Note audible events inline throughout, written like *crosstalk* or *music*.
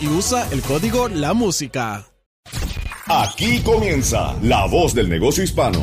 Y usa el código La Música. Aquí comienza La Voz del Negocio Hispano.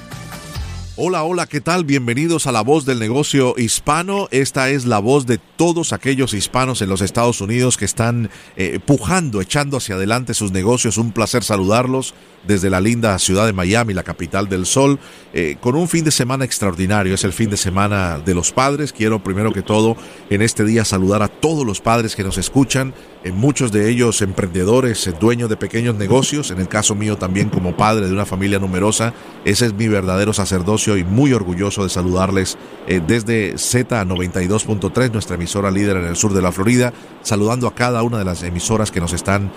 Hola, hola, ¿qué tal? Bienvenidos a La Voz del Negocio Hispano. Esta es la voz de todos aquellos hispanos en los Estados Unidos que están eh, pujando, echando hacia adelante sus negocios. Un placer saludarlos desde la linda ciudad de Miami, la capital del sol, eh, con un fin de semana extraordinario. Es el fin de semana de los padres. Quiero primero que todo en este día saludar a todos los padres que nos escuchan, en muchos de ellos emprendedores, eh, dueños de pequeños negocios, en el caso mío también como padre de una familia numerosa. Ese es mi verdadero sacerdocio y muy orgulloso de saludarles eh, desde Z92.3, nuestra emisora líder en el sur de la Florida, saludando a cada una de las emisoras que nos están,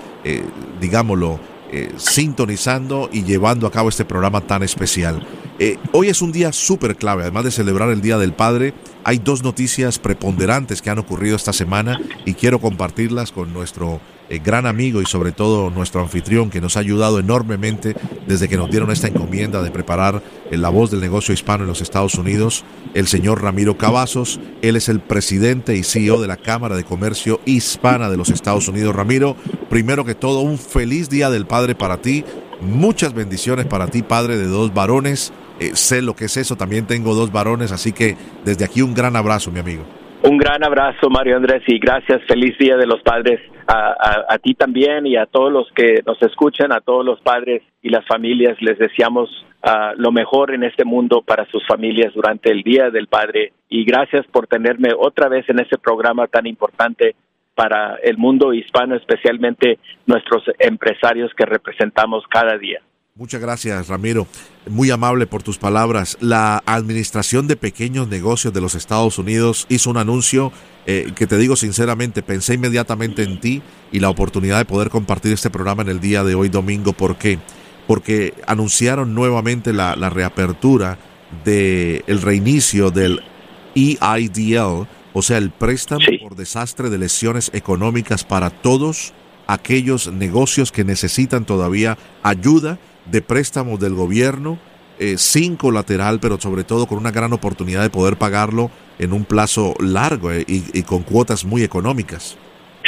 digámoslo, eh, sintonizando y llevando a cabo este programa tan especial. Eh, hoy es un día súper clave, además de celebrar el Día del Padre, hay dos noticias preponderantes que han ocurrido esta semana y quiero compartirlas con nuestro eh, gran amigo y sobre todo nuestro anfitrión que nos ha ayudado enormemente desde que nos dieron esta encomienda de preparar eh, la voz del negocio hispano en los Estados Unidos, el señor Ramiro Cavazos. Él es el presidente y CEO de la Cámara de Comercio Hispana de los Estados Unidos. Ramiro, primero que todo, un feliz Día del Padre para ti. Muchas bendiciones para ti, padre de dos varones. Eh, sé lo que es eso, también tengo dos varones, así que desde aquí un gran abrazo, mi amigo. Un gran abrazo, Mario Andrés, y gracias. Feliz Día de los Padres a, ti también y a todos los que nos escuchan, a todos los padres y las familias. Les deseamos uh, lo mejor en este mundo para sus familias durante el Día del Padre. Y gracias por tenerme otra vez en este programa tan importante para el mundo hispano, especialmente nuestros empresarios que representamos cada día. Muchas gracias, Ramiro. Muy amable por tus palabras. La Administración de Pequeños Negocios de los Estados Unidos hizo un anuncio eh, que te digo sinceramente, pensé inmediatamente en ti y la oportunidad de poder compartir este programa en el día de hoy domingo. ¿Por qué? Porque anunciaron nuevamente la, reapertura del el reinicio del EIDL, o sea, el préstamo por desastre de lesiones económicas para todos aquellos negocios que necesitan todavía ayuda de préstamos del gobierno eh, sin colateral, pero sobre todo con una gran oportunidad de poder pagarlo en un plazo largo eh, y, con cuotas muy económicas.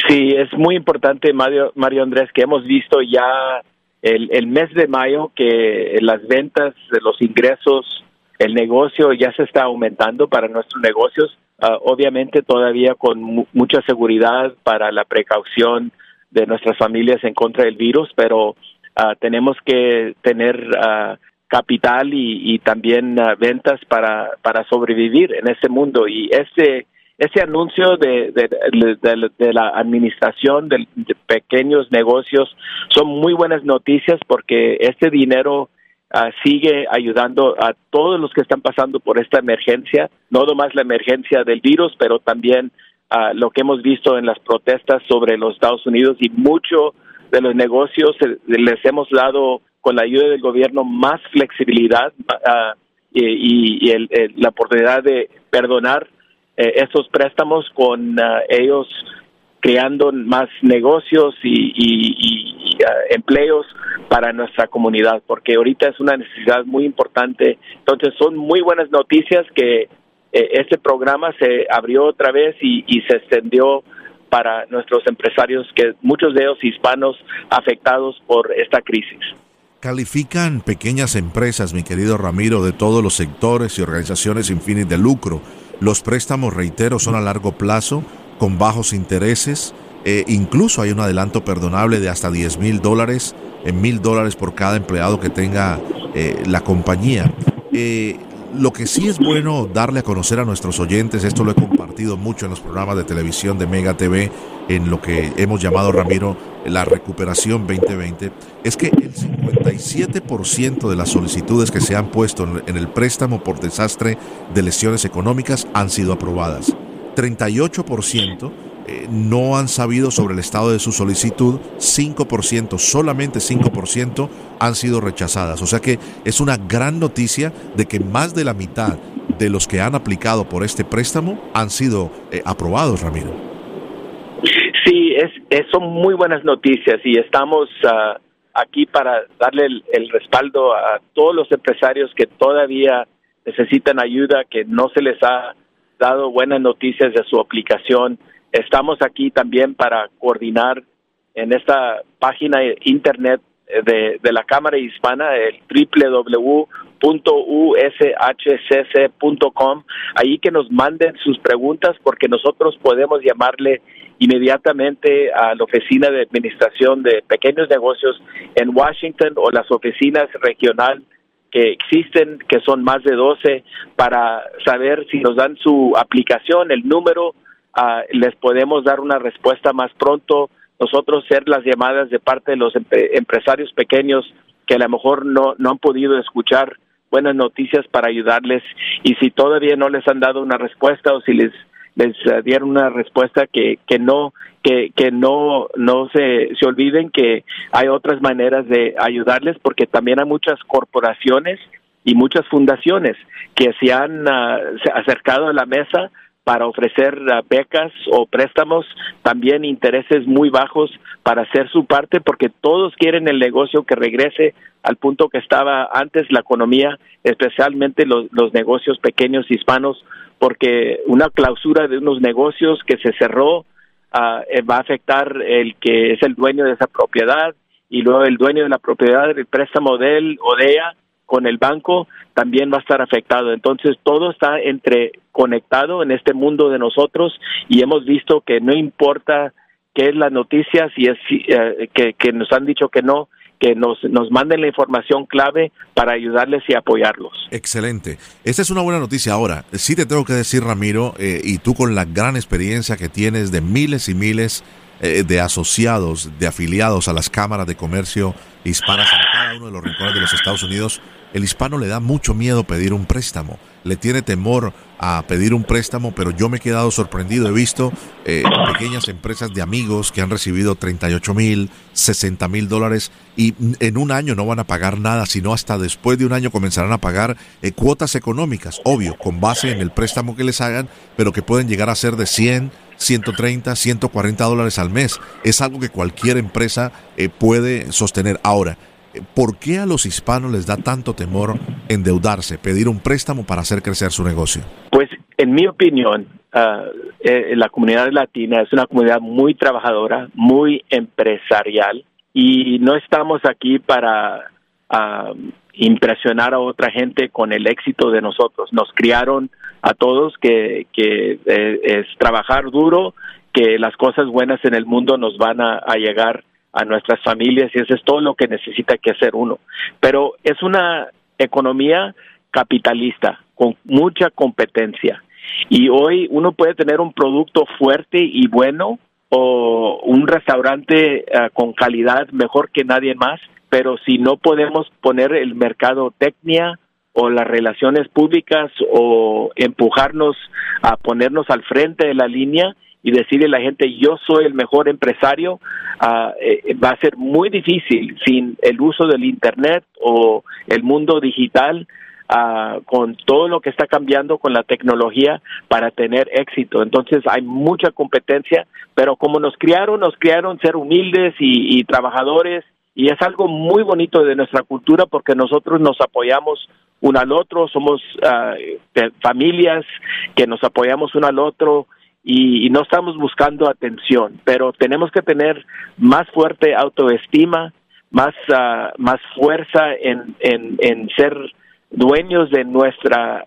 Sí, es muy importante, Mario, Mario Andrés, que hemos visto ya el, el mes de mayo que las ventas, los ingresos, el negocio ya se está aumentando para nuestros negocios, ah, obviamente todavía con mucha seguridad para la precaución de nuestras familias en contra del virus, pero Ah, tenemos que tener uh, capital y, y también uh, ventas para, para sobrevivir en ese mundo. Y ese, ese anuncio de, de, la administración de, pequeños negocios son muy buenas noticias porque este dinero sigue ayudando a todos los que están pasando por esta emergencia, no nomás la emergencia del virus, pero también lo que hemos visto en las protestas sobre los Estados Unidos y mucho de los negocios les hemos dado con la ayuda del gobierno más flexibilidad ah, y, la oportunidad de perdonar eh, esos préstamos con ah, ellos creando más negocios y, ah, empleos para nuestra comunidad, porque ahorita es una necesidad muy importante. Entonces son muy buenas noticias que eh, este programa se abrió otra vez y, y se extendió para nuestros empresarios, que muchos de ellos hispanos afectados por esta crisis. Califican pequeñas empresas, mi querido Ramiro, de todos los sectores y organizaciones sin fines de lucro. Los préstamos, reitero, son a largo plazo, con bajos intereses. Eh, incluso hay un adelanto perdonable de hasta 10 mil dólares, en mil dólares por cada empleado que tenga eh, la compañía. Eh, lo que sí es bueno darle a conocer a nuestros oyentes, esto lo he compartido mucho en los programas de televisión de Mega TV, en lo que hemos llamado, Ramiro, la recuperación 2020, es que el 57% de las solicitudes que se han puesto en el préstamo por desastre de lesiones económicas han sido aprobadas. 38% eh, no han sabido sobre el estado de su solicitud, 5%, solamente 5% han sido rechazadas. O sea que es una gran noticia de que más de la mitad de los que han aplicado por este préstamo han sido eh, aprobados, Ramiro. Sí, es, son muy buenas noticias y estamos ah, aquí para darle el respaldo a todos los empresarios que todavía necesitan ayuda, que no se les ha dado buenas noticias de su aplicación Estamos aquí también para coordinar en esta página internet de, la Cámara Hispana, el www.ushcc.com, ahí que nos manden sus preguntas porque nosotros podemos llamarle inmediatamente a la Oficina de Administración de Pequeños Negocios en Washington o las oficinas regional que existen, que son más de 12, para saber si nos dan su aplicación, el número, les podemos dar una respuesta más pronto, nosotros ser las llamadas de parte de los empresarios pequeños que a lo mejor no, no han podido escuchar buenas noticias para ayudarles. Y si todavía no les han dado una respuesta o si les les eh, dieron una respuesta que, que no que, que no no se, se olviden que hay otras maneras de ayudarles porque también hay muchas corporaciones y muchas fundaciones que se han ah, acercado a la mesa para ofrecer uh, becas o préstamos, también intereses muy bajos para hacer su parte, porque todos quieren el negocio que regrese al punto que estaba antes la economía, especialmente los, negocios pequeños hispanos, porque una clausura de unos negocios que se cerró uh, eh, va a afectar el que es el dueño de esa propiedad y luego el dueño de la propiedad, el préstamo de él o de ella con el banco también va a estar afectado. Entonces todo está entre conectado en este mundo de nosotros y hemos visto que no importa qué es la noticia, si es eh, que, nos han dicho que no, que nos, nos manden la información clave para ayudarles y apoyarlos. Excelente. Esta es una buena noticia. Ahora, sí te tengo que decir, Ramiro, eh, y tú con la gran experiencia que tienes de miles y miles eh, de asociados, de afiliados a las cámaras de comercio hispanas uno de los rincones de los Estados Unidos, el hispano le da mucho miedo pedir un préstamo, le tiene temor a pedir un préstamo, pero yo me he quedado sorprendido. He visto eh, pequeñas empresas de amigos que han recibido 38 mil, 60 mil dólares y en un año no van a pagar nada, sino hasta después de un año comenzarán a pagar eh, cuotas económicas, obvio, con base en el préstamo que les hagan, pero que pueden llegar a ser de 100, 130, 140 dólares al mes. Es algo que cualquier empresa eh, puede sostener. Ahora, ¿por qué a los hispanos les da tanto temor endeudarse, pedir un préstamo para hacer crecer su negocio? Pues en mi opinión, ah, eh, la comunidad latina es una comunidad muy trabajadora, muy empresarial y no estamos aquí para ah, impresionar a otra gente con el éxito de nosotros. Nos criaron a todos que, eh, es trabajar duro, que las cosas buenas en el mundo nos van a llegar a nuestras familias y eso es todo lo que necesita que hacer uno. Pero es una economía capitalista con mucha competencia y hoy uno puede tener un producto fuerte y bueno o un restaurante eh, con calidad mejor que nadie más, pero si no podemos poner el mercado técnica o las relaciones públicas o empujarnos a ponernos al frente de la línea, y decirle a la gente yo soy el mejor empresario eh, va a ser muy difícil sin el uso del internet o el mundo digital uh, con todo lo que está cambiando con la tecnología para tener éxito. Entonces hay mucha competencia, pero como nos criaron, nos criaron ser humildes y, y trabajadores y es algo muy bonito de nuestra cultura porque nosotros nos apoyamos uno al otro, somos uh, familias que nos apoyamos uno al otro y, no estamos buscando atención, pero tenemos que tener más fuerte autoestima, más, uh, más fuerza en, en, en ser dueños de nuestra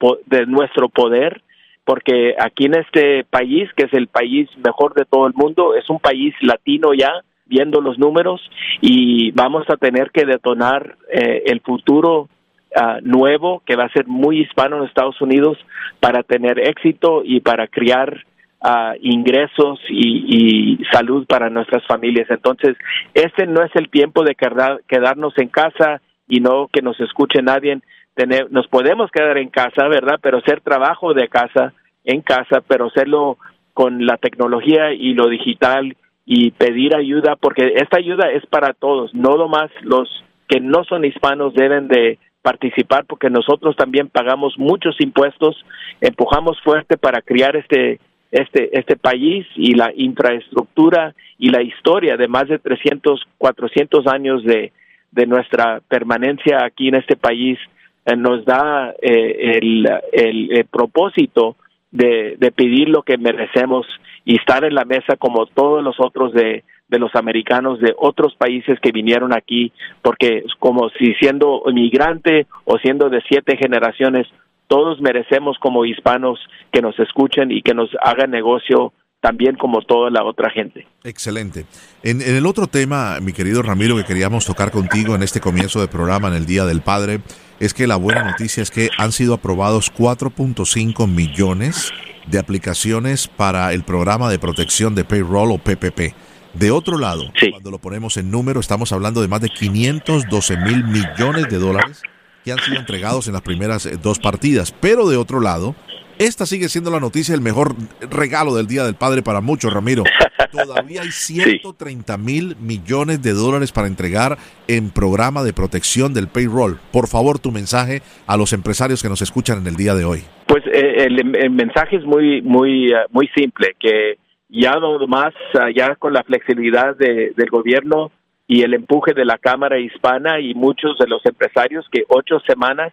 uh, de nuestro poder porque aquí en este país que es el país mejor de todo el mundo es un país latino ya viendo los números y vamos a tener que detonar eh, el futuro uh, nuevo que va a ser muy hispano en Estados Unidos para tener éxito y para crear uh, ingresos y, salud para nuestras familias. Entonces, este no es el tiempo de quedar, quedarnos en casa y no que nos escuche nadie. Tener, nos podemos quedar en casa, ¿verdad? Pero hacer trabajo de casa, en casa, pero hacerlo con la tecnología y lo digital y pedir ayuda, porque esta ayuda es para todos, no nomás los que no son hispanos deben de participar porque nosotros también pagamos muchos impuestos, empujamos fuerte para criar este este este país y la infraestructura y la historia de más de 300 400 años de de nuestra permanencia aquí en este país eh, nos da eh, el, el, el, propósito de, de pedir lo que merecemos y estar en la mesa como todos los otros de, de los americanos de otros países que vinieron aquí, porque como si siendo inmigrante o siendo de siete generaciones, todos merecemos como hispanos que nos escuchen y que nos hagan negocio también como toda la otra gente. Excelente. En, en, el otro tema, mi querido Ramiro, que queríamos tocar contigo en este comienzo de programa, en el Día del Padre, es que la buena noticia es que han sido aprobados 4.5 millones de aplicaciones para el programa de protección de payroll o PPP. De otro lado, sí. cuando lo ponemos en número, estamos hablando de más de 512 mil millones de dólares que han sido entregados en las primeras eh, dos partidas. Pero de otro lado, esta sigue siendo la noticia, el mejor regalo del Día del Padre para muchos, Ramiro. *laughs* Todavía hay 130 mil millones de dólares para entregar en programa de protección del payroll. Por favor, tu mensaje a los empresarios que nos escuchan en el día de hoy. Pues eh, el, el, mensaje es muy, muy, uh, muy simple, que ya no más, uh, ya con la flexibilidad de, del gobierno y el empuje de la Cámara Hispana y muchos de los empresarios que ocho semanas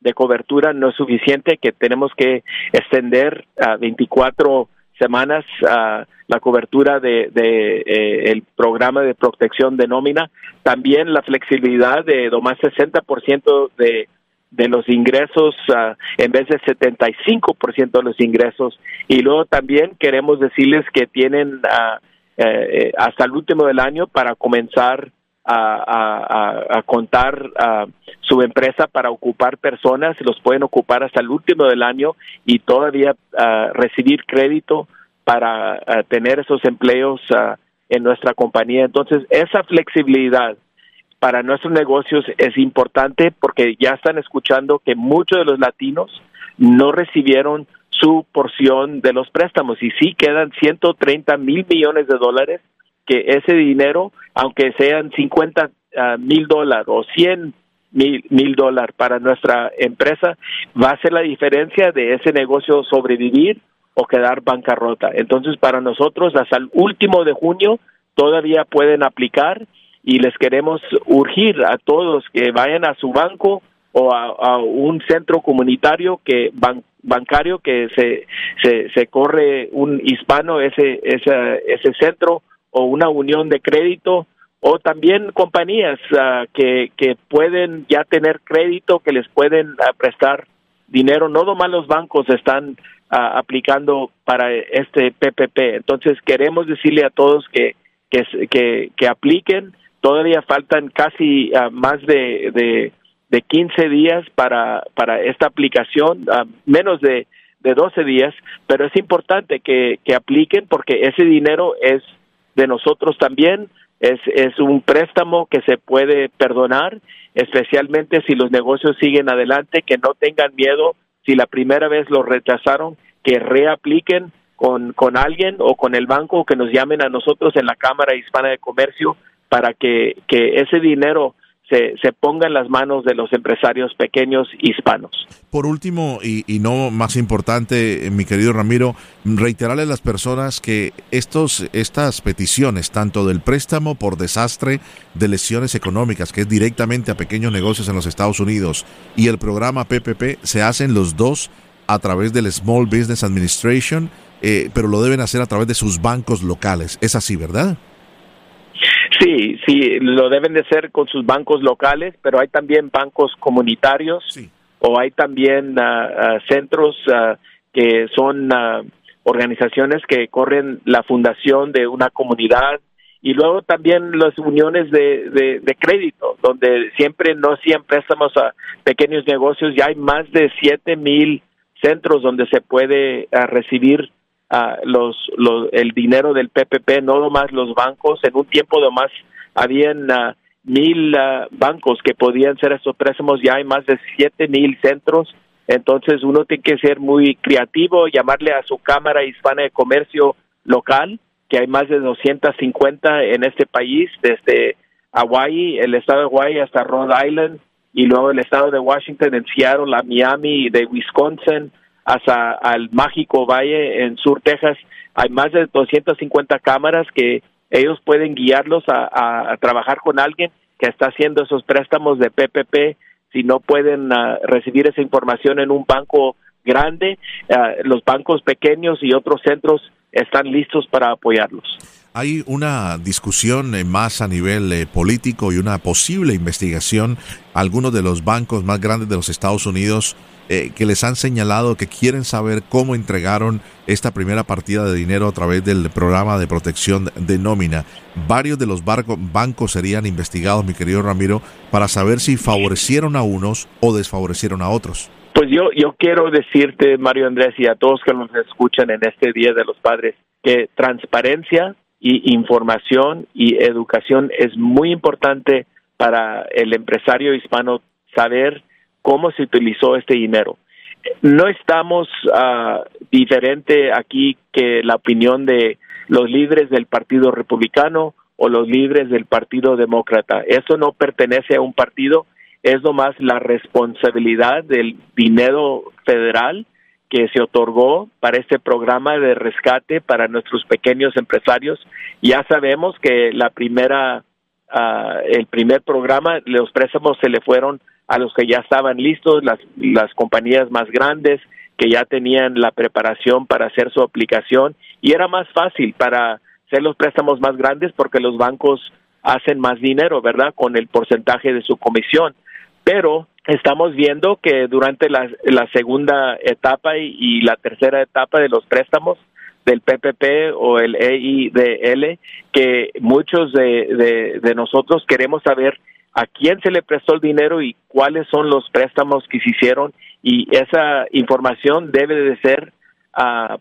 de cobertura no es suficiente, que tenemos que extender a 24 semanas a la cobertura de, de eh, el programa de protección de nómina, también la flexibilidad de más 60% de de los ingresos uh, en vez de 75% de los ingresos y luego también queremos decirles que tienen uh, hasta el último del año para comenzar a, contar a su empresa para ocupar personas, los pueden ocupar hasta el último del año y todavía recibir crédito para tener esos empleos en nuestra compañía. Entonces, esa flexibilidad para nuestros negocios es importante porque ya están escuchando que muchos de los latinos no recibieron su porción de los préstamos y sí quedan 130 mil millones de dólares que ese dinero, aunque sean 50 uh, mil dólares o 100 mil, mil dólares para nuestra empresa, va a ser la diferencia de ese negocio sobrevivir o quedar bancarrota. Entonces, para nosotros, hasta el último de junio, todavía pueden aplicar y les queremos urgir a todos que vayan a su banco o a, un centro comunitario que ban, bancario que se, se, corre un hispano ese, ese, ese centro o una unión de crédito o también compañías uh, que, que pueden ya tener crédito, que les pueden uh, prestar dinero. No nomás los bancos están uh, aplicando para este PPP. Entonces queremos decirle a todos que, que, que, que apliquen. Todavía faltan casi más de, de, de 15 días para, para esta aplicación, menos de, de 12 días, pero es importante que, que apliquen porque ese dinero es de nosotros también. Es, es un préstamo que se puede perdonar, especialmente si los negocios siguen adelante, que no tengan miedo si la primera vez lo rechazaron, que reapliquen con, con alguien o con el banco que nos llamen a nosotros en la Cámara Hispana de Comercio para que, que ese dinero se, se ponga en las manos de los empresarios pequeños hispanos. Por último, y, y, no más importante, eh, mi querido Ramiro, reiterarle a las personas que estos, estas peticiones, tanto del préstamo por desastre de lesiones económicas, que es directamente a pequeños negocios en los Estados Unidos, y el programa PPP, se hacen los dos a través del Small Business Administration, eh, pero lo deben hacer a través de sus bancos locales. Es así, ¿verdad? Sí, sí, lo deben de hacer con sus bancos locales, pero hay también bancos comunitarios o hay también uh, uh, centros uh, que son organizaciones que corren la fundación de una comunidad y luego también las uniones de, de, de, crédito, donde siempre no siempre préstamos a pequeños negocios, ya hay más de siete mil centros donde se puede recibir uh, los, los, el dinero del PPP, no nomás los bancos. En un tiempo nomás habían uh, mil uh, bancos que podían ser estos préstamos, ya hay más de siete mil centros. Entonces uno tiene que ser muy creativo, llamarle a su Cámara Hispana de Comercio local, que hay más de 250 en este país, desde Hawaii, el estado de Hawaii hasta Rhode Island, y luego el estado de Washington, en Seattle, a Miami, de Wisconsin, hasta al mágico valle en Sur Texas. Hay más de 250 cámaras que ellos pueden guiarlos a, trabajar con alguien que está haciendo esos préstamos de PPP. Si no pueden uh, recibir esa información en un banco grande, uh, los bancos pequeños y otros centros están listos para apoyarlos. Hay una discusión eh, más a nivel eh, político y una posible investigación. Algunos de los bancos más grandes de los Estados Unidos eh, que les han señalado que quieren saber cómo entregaron esta primera partida de dinero a través del programa de protección de nómina. Varios de los bancos serían investigados, mi querido Ramiro, para saber si favorecieron a unos o desfavorecieron a otros. Pues yo, yo quiero decirte, Mario Andrés, y a todos que nos escuchan en este Día de los Padres, que transparencia y información y educación es muy importante para el empresario hispano saber cómo se utilizó este dinero. No estamos uh, diferente aquí que la opinión de los líderes del Partido Republicano o los líderes del Partido Demócrata. Eso no pertenece a un partido, es nomás la responsabilidad del dinero federal que se otorgó para este programa de rescate para nuestros pequeños empresarios. Ya sabemos que la primera, uh, el primer programa, los préstamos se le fueron a los que ya estaban listos, las, las compañías más grandes que ya tenían la preparación para hacer su aplicación y era más fácil para hacer los préstamos más grandes porque los bancos hacen más dinero, ¿verdad? Con el porcentaje de su comisión. Pero estamos viendo que durante la, la segunda etapa y, la tercera etapa de los préstamos del PPP o el EIDL, que muchos de, de, de nosotros queremos saber a quién se le prestó el dinero y cuáles son los préstamos que se hicieron. Y esa información debe de ser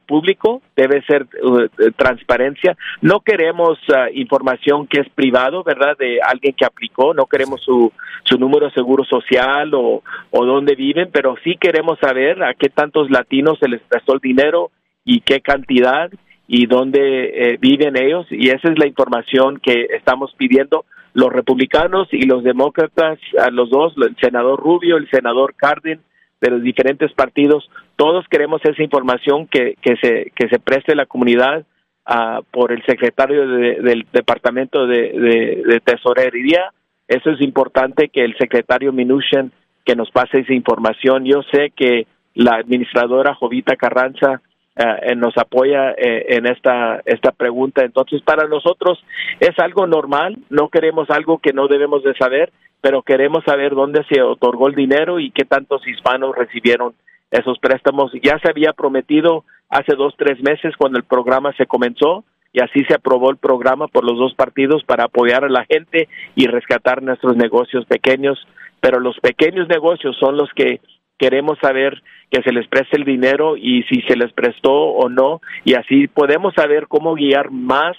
público, debe ser uh, transparencia. No queremos uh, información que es privado, ¿verdad? De alguien que aplicó, no queremos su, su número de seguro social o, o dónde viven, pero sí queremos saber a qué tantos latinos se les prestó el dinero y qué cantidad y dónde eh, viven ellos y esa es la información que estamos pidiendo los republicanos y los demócratas, a los dos, el senador Rubio, el senador Cardin, de los diferentes partidos, todos queremos esa información que, que, se, que se preste la comunidad uh, por el secretario de, del Departamento de, de, Tesorería. Eso es importante que el secretario Minuchin que nos pase esa información. Yo sé que la administradora Jovita Carranza eh, nos apoya eh, en esta, esta pregunta. Entonces, para nosotros es algo normal, no queremos algo que no debemos de saber, pero queremos saber dónde se otorgó el dinero y qué tantos hispanos recibieron esos préstamos. Ya se había prometido hace dos, tres meses cuando el programa se comenzó y así se aprobó el programa por los dos partidos para apoyar a la gente y rescatar nuestros negocios pequeños, pero los pequeños negocios son los que queremos saber que se les preste el dinero y si se les prestó o no, y así podemos saber cómo guiar más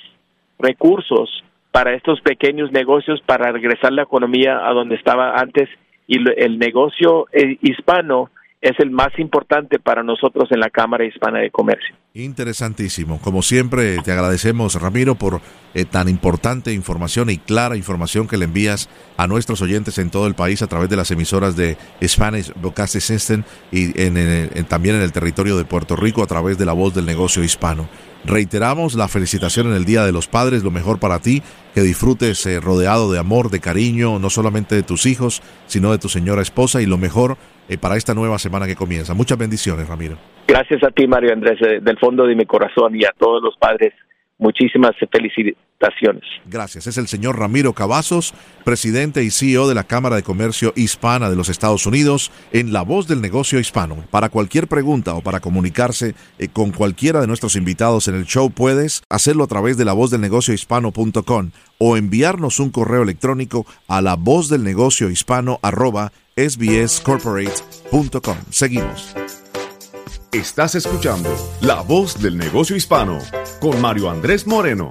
recursos para estos pequeños negocios para regresar la economía a donde estaba antes. Y el negocio eh, hispano es el más importante para nosotros en la Cámara Hispana de Comercio. Interesantísimo. Como siempre, te agradecemos, Ramiro, por eh, tan importante información y clara información que le envías a nuestros oyentes en todo el país a través de las emisoras de Spanish Broadcasting System y también en el territorio de Puerto Rico a través de la voz del negocio hispano. Reiteramos la felicitación en el Día de los Padres, lo mejor para ti, que disfrutes eh, rodeado de amor, de cariño, no solamente de tus hijos, sino de tu señora esposa y lo mejor eh, para esta nueva semana que comienza. Muchas bendiciones, Ramiro. Gracias a ti, Mario Andrés, eh, del fondo de mi corazón y a todos los padres Muchísimas felicitaciones. Gracias. Es el señor Ramiro Cavazos, presidente y CEO de la Cámara de Comercio Hispana de los Estados Unidos, en La Voz del Negocio Hispano. Para cualquier pregunta o para comunicarse eh, con cualquiera de nuestros invitados en el show, puedes hacerlo a través de la voz del negocio hispano.com o enviarnos un correo electrónico a la sbscorporate.com. Seguimos. Estás escuchando La Voz del Negocio Hispano con Mario Andrés Moreno.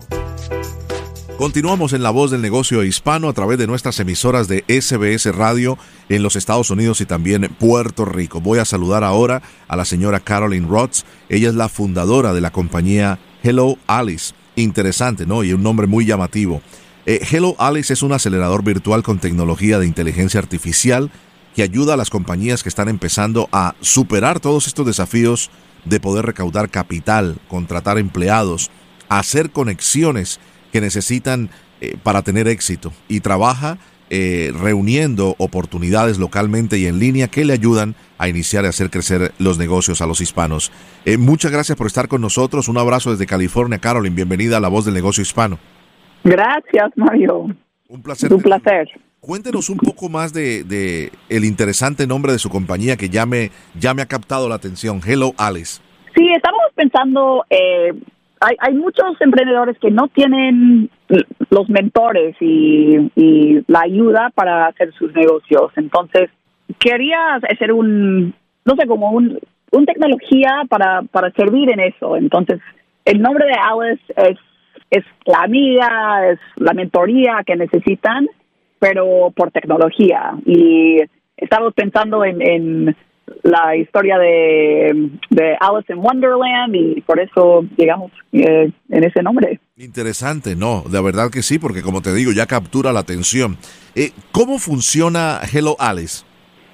Continuamos en La Voz del Negocio Hispano a través de nuestras emisoras de SBS Radio en los Estados Unidos y también Puerto Rico. Voy a saludar ahora a la señora Caroline Rotz. Ella es la fundadora de la compañía Hello Alice. Interesante, ¿no? Y un nombre muy llamativo. Eh, Hello Alice es un acelerador virtual con tecnología de inteligencia artificial que ayuda a las compañías que están empezando a superar todos estos desafíos de poder recaudar capital, contratar empleados, hacer conexiones que necesitan eh, para tener éxito y trabaja eh, reuniendo oportunidades localmente y en línea que le ayudan a iniciar y hacer crecer los negocios a los hispanos. Eh, muchas gracias por estar con nosotros. Un abrazo desde California, Carolyn. Bienvenida a la voz del negocio hispano. Gracias, Mario. Un placer. Un placer. Cuéntenos un poco más de, el interesante nombre de su compañía que ya me, ya me ha captado la atención, Hello Alice. Sí, estamos pensando, eh, hay, hay, muchos emprendedores que no tienen los mentores y, y, la ayuda para hacer sus negocios. Entonces, quería hacer un, no sé, como un, un tecnología para, para servir en eso. Entonces, el nombre de Alice es, es la amiga, es la mentoría que necesitan pero por tecnología. Y estamos pensando en, la historia de, Alice in Wonderland y por eso llegamos eh, en ese nombre. Interesante, no, de verdad que sí, porque como te digo, ya captura la atención. Eh, ¿Cómo funciona Hello Alice?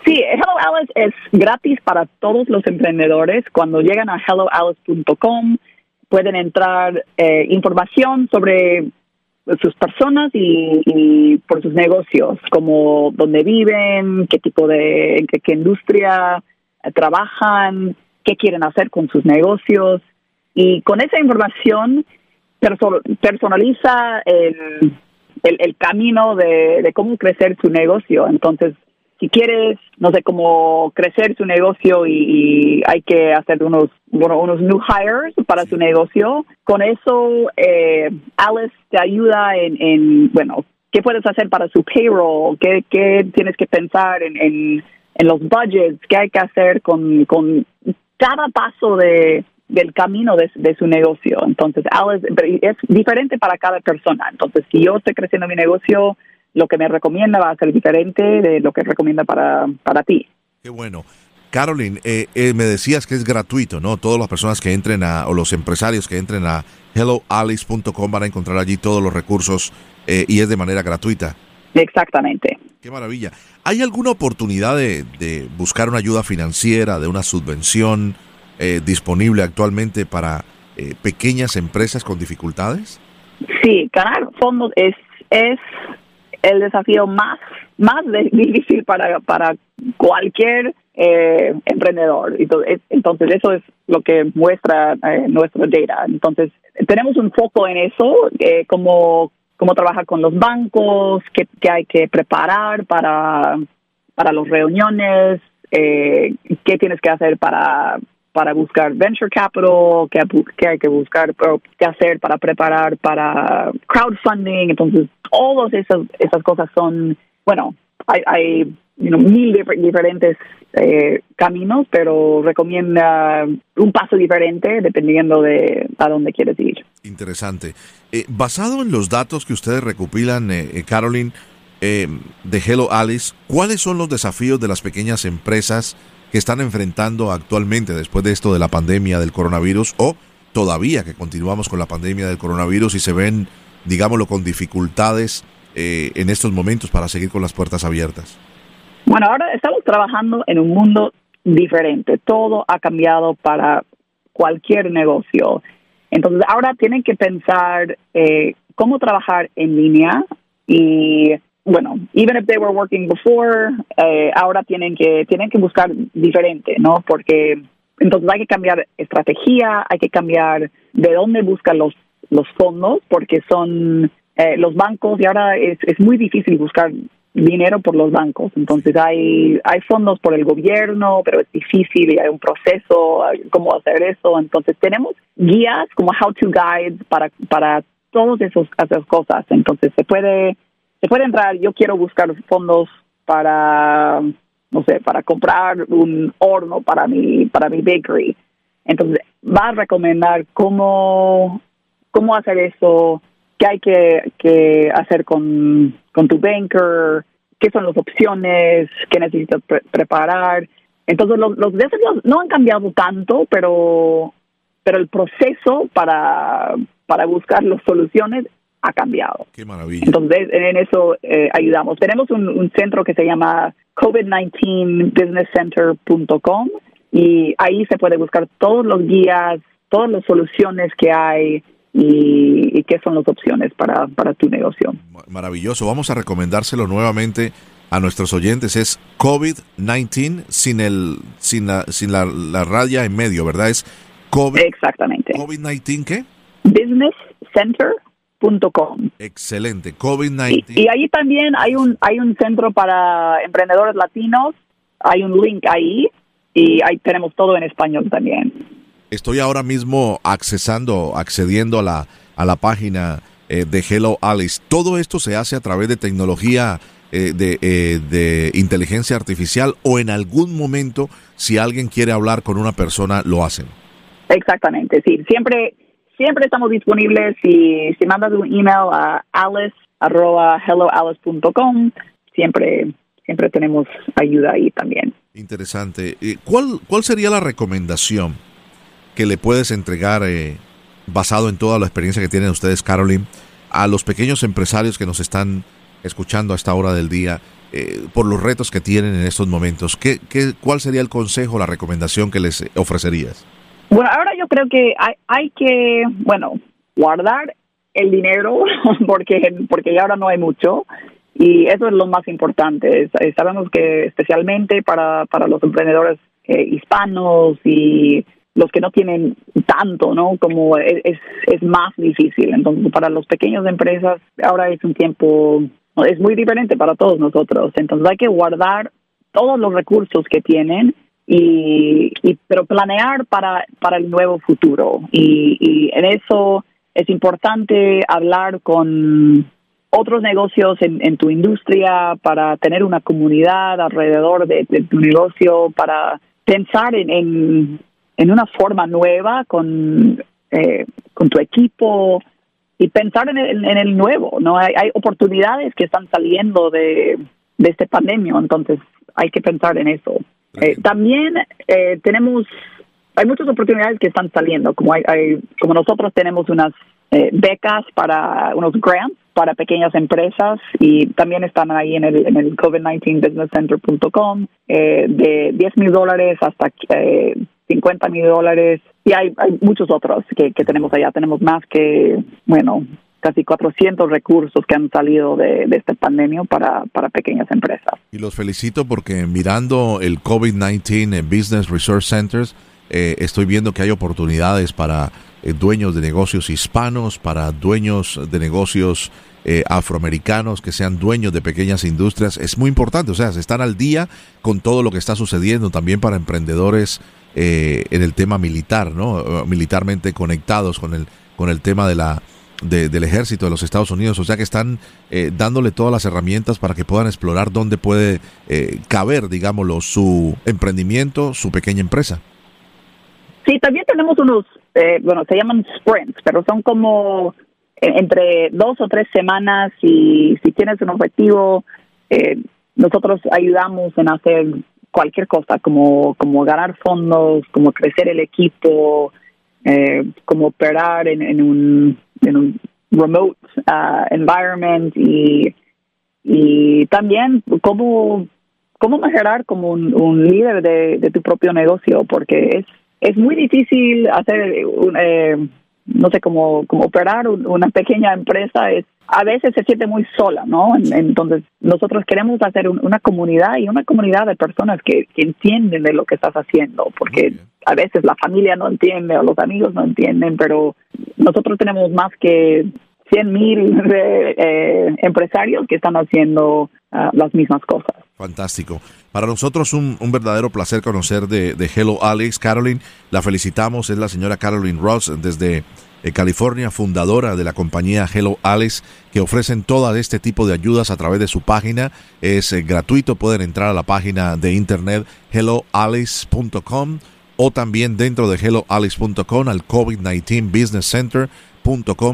Sí, Hello Alice es gratis para todos los emprendedores. Cuando llegan a helloalice.com pueden entrar eh, información sobre sus personas y, por sus negocios, como dónde viven, qué tipo de, qué, industria eh, trabajan, qué quieren hacer con sus negocios. Y con esa información personaliza el, el, camino de, de, cómo crecer su negocio. Entonces, si quieres, no sé, cómo crecer su negocio y, hay que hacer unos, bueno, unos new hires para su negocio, con eso eh, Alice te ayuda en, bueno, qué puedes hacer para su payroll, qué, qué tienes que pensar en, en, los budgets, qué hay que hacer con, con cada paso de, del camino de, de, su negocio. Entonces, Alice es diferente para cada persona. Entonces, si yo estoy creciendo mi negocio, lo que me recomienda va a ser diferente de lo que recomienda para, para ti. Qué bueno. Carolyn, eh, eh, me decías que es gratuito, ¿no? Todas las personas que entren a, o los empresarios que entren a helloalice.com van a encontrar allí todos los recursos eh, y es de manera gratuita. Exactamente. Qué maravilla. ¿Hay alguna oportunidad de, de buscar una ayuda financiera, de una subvención disponible actualmente para pequeñas empresas con dificultades? Sí, ganar fondos es, es el desafío más, más difícil para, para cualquier eh, emprendedor. Entonces, eso es lo que muestra eh, nuestro data. Entonces, tenemos un foco en eso, eh, cómo, cómo trabajar con los bancos, qué, hay que preparar para, para las reuniones, eh, qué tienes que hacer para para buscar venture capital, qué, hay que buscar, qué hacer para preparar para crowdfunding. Entonces, todas esas, cosas son, bueno, hay, hay mil diferentes eh, caminos, pero recomienda un paso diferente dependiendo de a dónde quieres ir. Interesante. Eh, basado en los datos que ustedes recopilan, eh, eh Caroline, de Hello Alice, ¿cuáles son los desafíos de las pequeñas empresas que están enfrentando actualmente después de esto de la pandemia del coronavirus o todavía que continuamos con la pandemia del coronavirus y se ven, digámoslo, con dificultades eh, en estos momentos para seguir con las puertas abiertas? Bueno, ahora estamos trabajando en un mundo diferente. Todo ha cambiado para cualquier negocio. Entonces, ahora tienen que pensar eh, cómo trabajar en línea y bueno, even if they were working before, eh, ahora tienen que tienen que buscar diferente, ¿no? Porque entonces hay que cambiar estrategia, hay que cambiar de dónde buscan los los fondos, porque son eh, los bancos y ahora es, es muy difícil buscar dinero por los bancos. Entonces hay, hay fondos por el gobierno, pero es difícil y hay un proceso, cómo hacer eso. Entonces tenemos guías como how to guide para, para todas esas cosas. Entonces se puede, se puede entrar, yo quiero buscar fondos para, no sé, para comprar un horno para mi, para mi bakery. Entonces va a recomendar cómo, cómo hacer eso, qué hay que, que hacer con, con, tu banker, qué son las opciones, qué necesitas preparar. Entonces, los, los desafíos no han cambiado tanto, pero, pero el proceso para, para buscar las soluciones ha cambiado. Qué maravilla. Entonces, en eso eh, ayudamos. Tenemos un, un, centro que se llama covid19businesscenter.com y ahí se puede buscar todos los guías, todas las soluciones que hay y, qué son las opciones para, para tu negocio. Maravilloso. Vamos a recomendárselo nuevamente a nuestros oyentes. Es COVID-19 sin, el, sin, la, sin la, la raya en medio, ¿verdad? Es COVID. Exactamente. ¿COVID-19 qué? Businesscenter.com. Excelente. COVID-19. Y, y, ahí también hay un, hay un centro para emprendedores latinos. Hay un link ahí y ahí tenemos todo en español también. Estoy ahora mismo accesando, accediendo a la, a la página eh, de Hello Alice. Todo esto se hace a través de tecnología eh, de, eh, de, inteligencia artificial o en algún momento, si alguien quiere hablar con una persona, lo hacen. Exactamente, sí. Siempre, siempre estamos disponibles. Si, si mandas un email a alice arroba siempre, siempre tenemos ayuda ahí también. Interesante. ¿Cuál, ¿Cuál sería la recomendación? que le puedes entregar, eh, basado en toda la experiencia que tienen ustedes, Caroline, a los pequeños empresarios que nos están escuchando a esta hora del día, eh, por los retos que tienen en estos momentos? ¿Qué, qué, ¿Cuál sería el consejo, la recomendación que les ofrecerías? Bueno, ahora yo creo que hay, hay que, bueno, guardar el dinero *laughs* porque porque ahora no hay mucho y eso es lo más importante. Sabemos que especialmente para, para los emprendedores eh, hispanos y los que no tienen tanto, ¿no? Como es, es más difícil. Entonces, para los pequeños empresas, ahora es un tiempo, es muy diferente para todos nosotros. Entonces, hay que guardar todos los recursos que tienen y, y pero planear para, para el nuevo futuro. Y, en eso es importante hablar con otros negocios en, tu industria para tener una comunidad alrededor de, tu negocio, para pensar en, en una forma nueva con, eh, con tu equipo y pensar en el, en el nuevo, ¿no? Hay, hay, oportunidades que están saliendo de, de este pandemia, entonces hay que pensar en eso. Eh, también eh, tenemos, hay muchas oportunidades que están saliendo, como, hay, hay como nosotros tenemos unas eh, becas para unos grants para pequeñas empresas y también están ahí en el, en el covid19businesscenter.com eh, de 10 mil dólares hasta eh, 50 mil dólares y hay, hay muchos otros que, que tenemos allá. Tenemos más que, bueno, casi 400 recursos que han salido de, de esta pandemia para, para pequeñas empresas. Y los felicito porque mirando el COVID-19 en Business Resource Centers, eh, estoy viendo que hay oportunidades para eh, dueños de negocios hispanos, para dueños de negocios eh, afroamericanos que sean dueños de pequeñas industrias. Es muy importante, o sea, se están al día con todo lo que está sucediendo, también para emprendedores en el tema militar, ¿no? Militarmente conectados con el, con el tema de la, de, del ejército de los Estados Unidos, o sea que están eh, dándole todas las herramientas para que puedan explorar dónde puede eh, caber, digámoslo, su emprendimiento, su pequeña empresa. Sí, también tenemos unos, eh, bueno, se llaman sprints, pero son como entre dos o tres semanas y si tienes un objetivo, nosotros ayudamos en hacer cualquier cosa, como, como ganar fondos, como crecer el equipo, eh, como operar en, en, un, en un remote uh, environment y, y también cómo, cómo mejorar como un, un líder de, de, tu propio negocio, porque es, es muy difícil hacer, un, eh, no sé, cómo, cómo operar una pequeña empresa, es a veces se siente muy sola, ¿no? Entonces, nosotros queremos hacer una comunidad y una comunidad de personas que, que entienden de lo que estás haciendo, porque a veces la familia no entiende o los amigos no entienden, pero nosotros tenemos más que 100 mil *laughs* eh, empresarios que están haciendo ah, las mismas cosas. Fantástico. Para nosotros un, un verdadero placer conocer de, de, Hello Alex. Carolyn, la felicitamos, es la señora Carolyn Ross desde eh, California, fundadora de la compañía Hello Alex, que ofrecen todo este tipo de ayudas a través de su página. Es eh, gratuito, pueden entrar a la página de internet helloalice.com o también dentro de helloalice.com al COVID-19 Business Center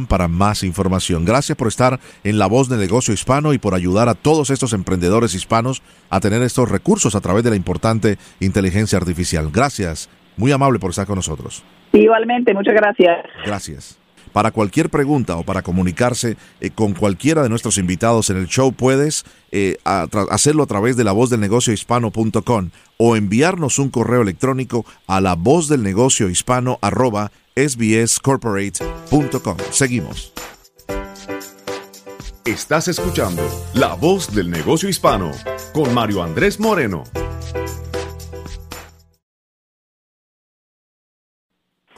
para más información. Gracias por estar en La Voz del Negocio Hispano y por ayudar a todos estos emprendedores hispanos a tener estos recursos a través de la importante inteligencia artificial. Gracias, muy amable por estar con nosotros. Igualmente, muchas gracias. Gracias. Para cualquier pregunta o para comunicarse eh, con cualquiera de nuestros invitados en el show, puedes eh, hacerlo a través de la voz del negocio hispano.com o enviarnos un correo electrónico a la voz del negocio hispano arroba sbscorporate.com. Seguimos. Estás escuchando La Voz del Negocio Hispano con Mario Andrés Moreno.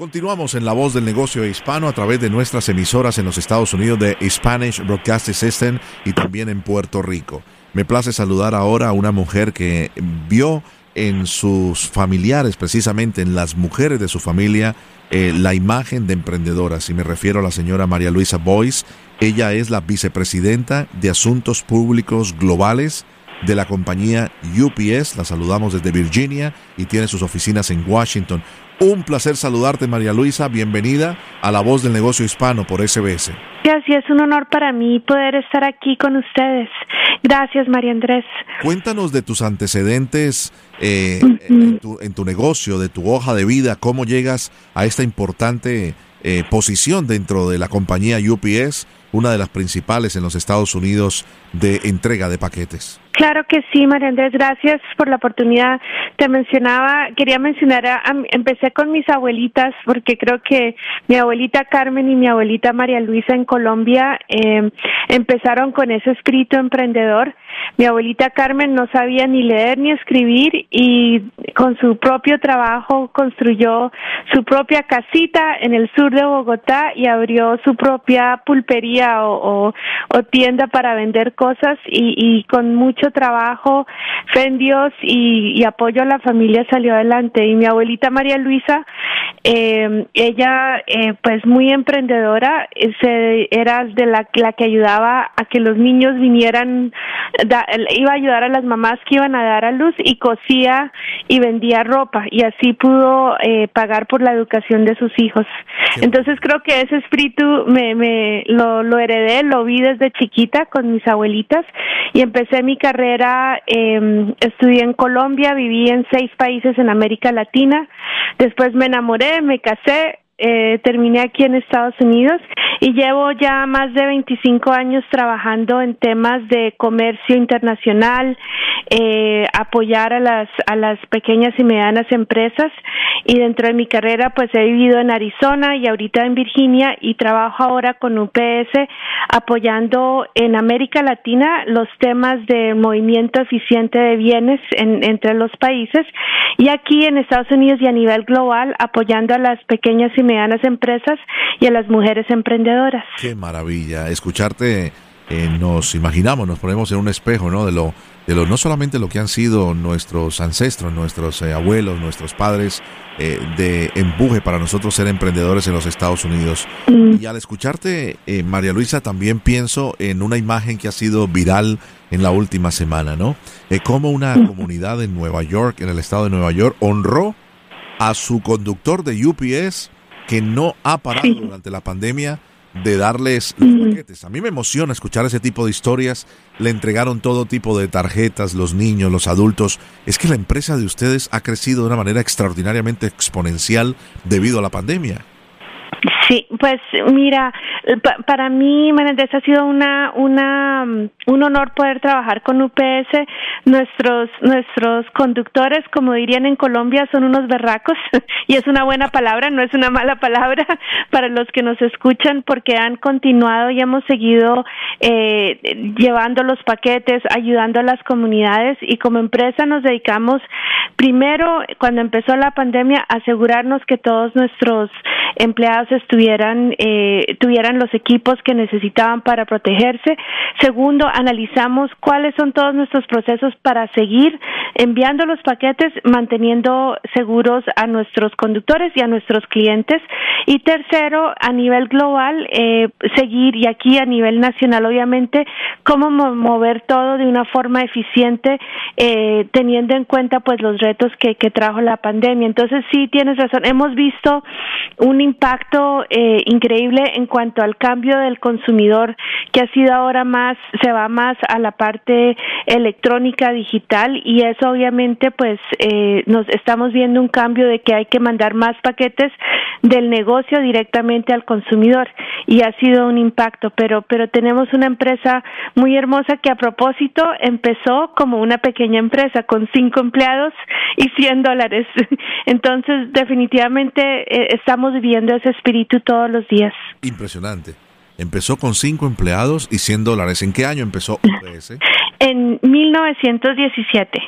Continuamos en La Voz del Negocio Hispano a través de nuestras emisoras en los Estados Unidos de Spanish Broadcasting System y también en Puerto Rico. Me place saludar ahora a una mujer que vio en sus familiares, precisamente en las mujeres de su familia, eh, la imagen de emprendedoras. Y me refiero a la señora María Luisa Boyce. Ella es la vicepresidenta de Asuntos Públicos Globales de la compañía UPS. La saludamos desde Virginia y tiene sus oficinas en Washington. Un placer saludarte, María Luisa. Bienvenida a La Voz del Negocio Hispano por SBS. Gracias, es un honor para mí poder estar aquí con ustedes. Gracias, María Andrés. Cuéntanos de tus antecedentes eh, en, tu, negocio, de tu hoja de vida, cómo llegas a esta importante eh, posición dentro de la compañía UPS, una de las principales en los Estados Unidos de entrega de paquetes. Claro que sí, María Andrés, gracias por la oportunidad. Te mencionaba, quería mencionar, empecé con mis abuelitas porque creo que mi abuelita Carmen y mi abuelita María Luisa en Colombia eh, empezaron con ese espíritu emprendedor. Mi abuelita Carmen no sabía ni leer ni escribir y con su propio trabajo construyó su propia casita en el sur de Bogotá y abrió su propia pulpería o, o, tienda para vender cosas y, y con mucho trabajo, fe en Dios y, apoyo a la familia salió adelante. Y mi abuelita María Luisa, eh, ella eh, pues muy emprendedora, se, era de la, la que ayudaba a que los niños vinieran, iba a ayudar a las mamás que iban a dar a luz y cosía y vendía ropa y así pudo eh, pagar por la educación de sus hijos. Entonces creo que ese espíritu me, me lo, lo heredé, lo vi desde chiquita con mis abuelitas y empecé mi carrera eh, estudié en Colombia, viví en seis países en América Latina, después me enamoré, me casé, eh, terminé aquí en Estados Unidos y llevo ya más de 25 años trabajando en temas de comercio internacional, eh, apoyar a las a las pequeñas y medianas empresas. Y dentro de mi carrera pues he vivido en Arizona y ahorita en Virginia y trabajo ahora con UPS apoyando en América Latina los temas de movimiento eficiente de bienes en, entre los países. Y aquí en Estados Unidos y a nivel global apoyando a las pequeñas y medianas empresas y a las mujeres emprendedoras. Qué maravilla escucharte. Eh, nos imaginamos, nos ponemos en un espejo, ¿no? De lo, de lo no solamente lo que han sido nuestros ancestros, nuestros eh, abuelos, nuestros padres, eh, de empuje para nosotros ser emprendedores en los Estados Unidos. Mm. Y al escucharte, María Luisa, también pienso en una imagen que ha sido viral en la última semana, ¿no? como una mm. comunidad en Nueva York, en el estado de Nueva York, honró a su conductor de UPS que no ha parado durante la pandemia de darles los paquetes. A mí me emociona escuchar ese tipo de historias. Le entregaron todo tipo de tarjetas, los niños, los adultos. Es que la empresa de ustedes ha crecido de una manera extraordinariamente exponencial debido a la pandemia. Sí, pues mira, para mí, Menéndez, ha sido una, una, mm, un honor poder trabajar con UPS. Nuestros, nuestros conductores, como dirían en Colombia, son unos berracos *laughs* y es una buena palabra, no es una mala palabra *laughs* para los que nos escuchan porque han continuado y hemos seguido eh, llevando los paquetes, ayudando a las comunidades y como empresa nos dedicamos primero, cuando empezó la pandemia, a asegurarnos que todos nuestros empleados estuvieran, eh, tuvieran los equipos que necesitaban para protegerse. Segundo, analizamos cuáles son todos nuestros procesos para seguir enviando los paquetes, manteniendo seguros a nuestros conductores y a nuestros clientes. Y tercero, a nivel global, eh, seguir, y aquí a nivel nacional, obviamente, cómo mover todo de una forma eficiente, eh, teniendo en cuenta pues los retos que, que trajo la pandemia. Entonces, sí, tienes razón. Hemos visto un impacto eh, increíble en cuanto al cambio del consumidor que ha sido ahora más se va más a la parte electrónica digital y eso obviamente pues eh, nos estamos viendo un cambio de que hay que mandar más paquetes del negocio directamente al consumidor y ha sido un impacto. Pero pero tenemos una empresa muy hermosa que a propósito empezó como una pequeña empresa con cinco empleados y 100 dólares. *laughs* Entonces definitivamente eh, estamos viviendo ese espíritu todos los días. Impresionante. Empezó con cinco empleados y 100 dólares. ¿En qué año empezó *laughs* UPS? En 1917.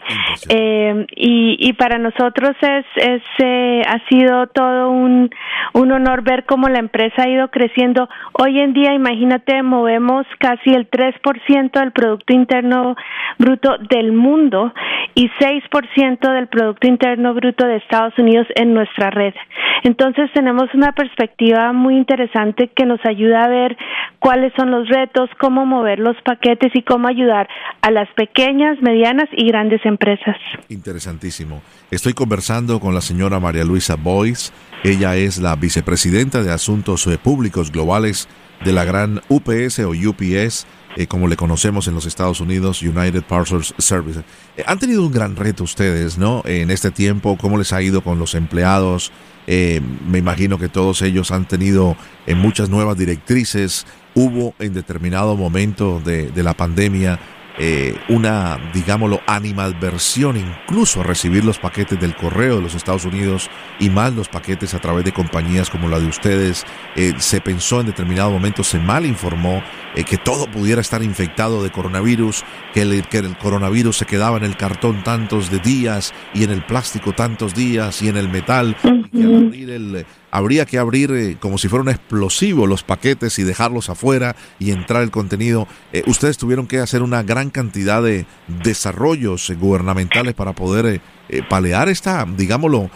Eh, y, y para nosotros es, es eh, ha sido todo un, un honor ver cómo la empresa ha ido creciendo. Hoy en día, imagínate, movemos casi el 3% del Producto Interno Bruto del mundo y 6% del Producto Interno Bruto de Estados Unidos en nuestra red. Entonces tenemos una perspectiva muy interesante que nos ayuda a ver cuáles son los retos, cómo mover los paquetes y cómo ayudar a las pequeñas, medianas y grandes empresas. Interesantísimo. Estoy conversando con la señora María Luisa Boyce. Ella es la vicepresidenta de Asuntos Públicos Globales de la gran UPS o UPS, eh, como le conocemos en los Estados Unidos, United Parcels Service. Eh, han tenido un gran reto ustedes, ¿no? En este tiempo, ¿cómo les ha ido con los empleados? Eh, me imagino que todos ellos han tenido muchas nuevas directrices. Hubo en determinado momento de la pandemia eh, una, digámoslo, animadversión incluso a recibir los paquetes del correo de los Estados Unidos y más los paquetes a través de compañías como la de ustedes. Eh, se pensó en determinado momento, se mal informó eh, que todo pudiera estar infectado de coronavirus, que el, que el coronavirus se quedaba en el cartón tantos de días y en el plástico tantos días y en el metal. y que abrir el habría que abrir eh, como si fuera un explosivo los paquetes y dejarlos afuera y entrar el contenido. Eh, ustedes tuvieron que hacer una gran cantidad de desarrollos eh, gubernamentales para poder palear esta, digámoslo,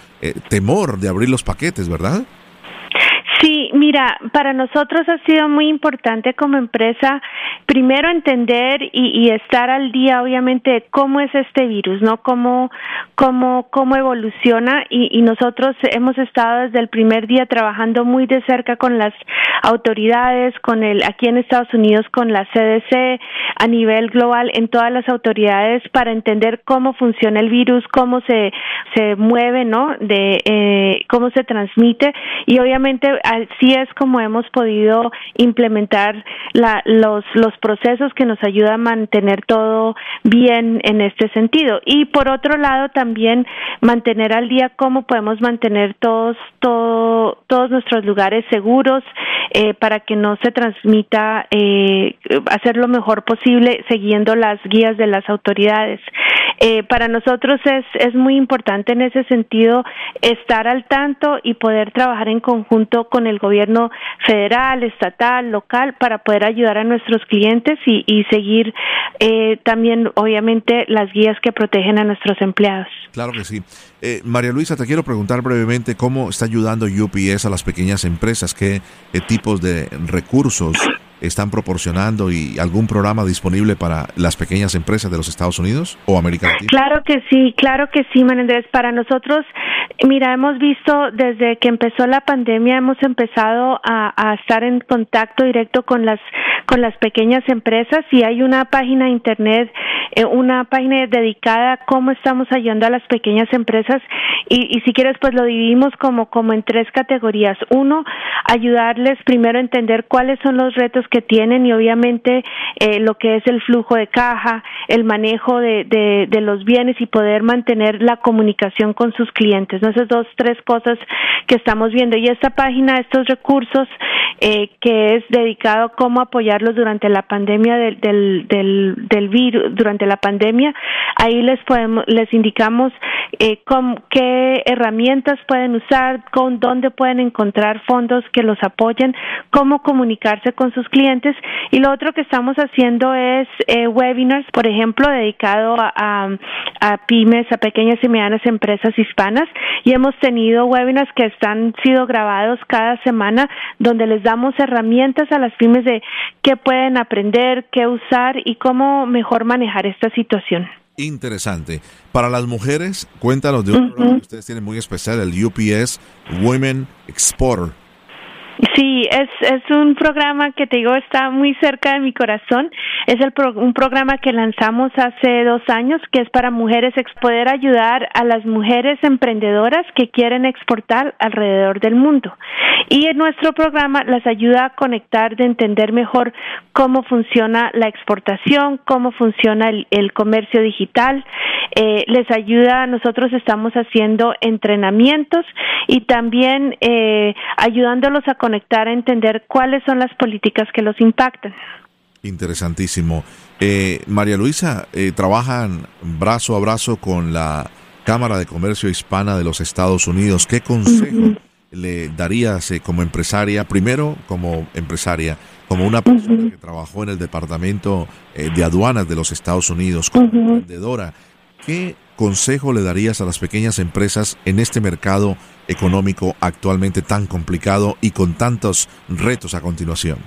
temor de abrir los paquetes, ¿verdad? Mira, para nosotros ha sido muy importante como empresa primero entender y, estar al día, obviamente, de cómo es este virus, ¿no? Cómo, cómo, cómo evoluciona y, nosotros hemos estado desde el primer día trabajando muy de cerca con las autoridades, con el, aquí en Estados Unidos, con la CDC, a nivel global, en todas las autoridades para entender cómo funciona el virus, cómo se, se mueve, ¿no? De eh, cómo se transmite y obviamente así es como hemos podido implementar la, los, los procesos que nos ayudan a mantener todo bien en este sentido. Y por otro lado, también mantener al día cómo podemos mantener todos, todo, todos nuestros lugares seguros eh, para que no se transmita, eh, hacer lo mejor posible siguiendo las guías de las autoridades. Eh, para nosotros es, es muy importante en ese sentido estar al tanto y poder trabajar en conjunto con el gobierno federal, estatal, local, para poder ayudar a nuestros clientes y, y seguir eh, también, obviamente, las guías que protegen a nuestros empleados. Claro que sí. Eh, María Luisa, te quiero preguntar brevemente cómo está ayudando UPS a las pequeñas empresas, qué tipos de recursos están proporcionando y algún programa disponible para las pequeñas empresas de los Estados Unidos o América Latina? Claro que sí, claro que sí. Para nosotros Mira, hemos visto desde que empezó la pandemia, hemos empezado a, estar en contacto directo con las con las pequeñas empresas y hay una página de internet, eh, una página dedicada a cómo estamos ayudando a las pequeñas empresas y, si quieres pues lo dividimos como como en tres categorías. Uno, ayudarles primero a entender cuáles son los retos que tienen y obviamente eh, lo que es el flujo de caja, el manejo de, de, de los bienes y poder mantener la comunicación con sus clientes esas dos, tres cosas que estamos viendo. Y esta página, estos recursos eh, que es dedicado a cómo apoyarlos durante la pandemia del, del, del, virus, durante la pandemia, ahí les podemos, les indicamos eh, qué herramientas pueden usar, con dónde pueden encontrar fondos que los apoyen, cómo comunicarse con sus clientes. Y lo otro que estamos haciendo es eh, webinars, por ejemplo, dedicado a, a pymes, a pequeñas y medianas empresas hispanas y hemos tenido webinars que están sido grabados cada semana donde les damos herramientas a las pymes de qué pueden aprender, qué usar y cómo mejor manejar esta situación. Interesante. Para las mujeres, cuéntanos de un programa que ustedes tienen muy especial, el UPS Women Exporter Sí, es, es un programa que te digo está muy cerca de mi corazón. Es el un programa que lanzamos hace dos años que es para mujeres poder ayudar a las mujeres emprendedoras que quieren exportar alrededor del mundo. Y en nuestro programa las ayuda a conectar, de entender mejor cómo funciona la exportación, cómo funciona el, comercio digital. Eh, les ayuda, nosotros estamos haciendo entrenamientos y también eh, ayudándolos a conectar a entender cuáles son las políticas que los impactan. Interesantísimo. Eh, María Luisa, eh, trabajan brazo a brazo con la Cámara de Comercio Hispana de los Estados Unidos. ¿Qué consejo le darías eh, como empresaria, primero como empresaria, como una persona que trabajó en el Departamento de Aduanas de los Estados Unidos, como emprendedora? ¿Qué consejo le darías a las pequeñas empresas en este mercado económico actualmente tan complicado y con tantos retos a continuación?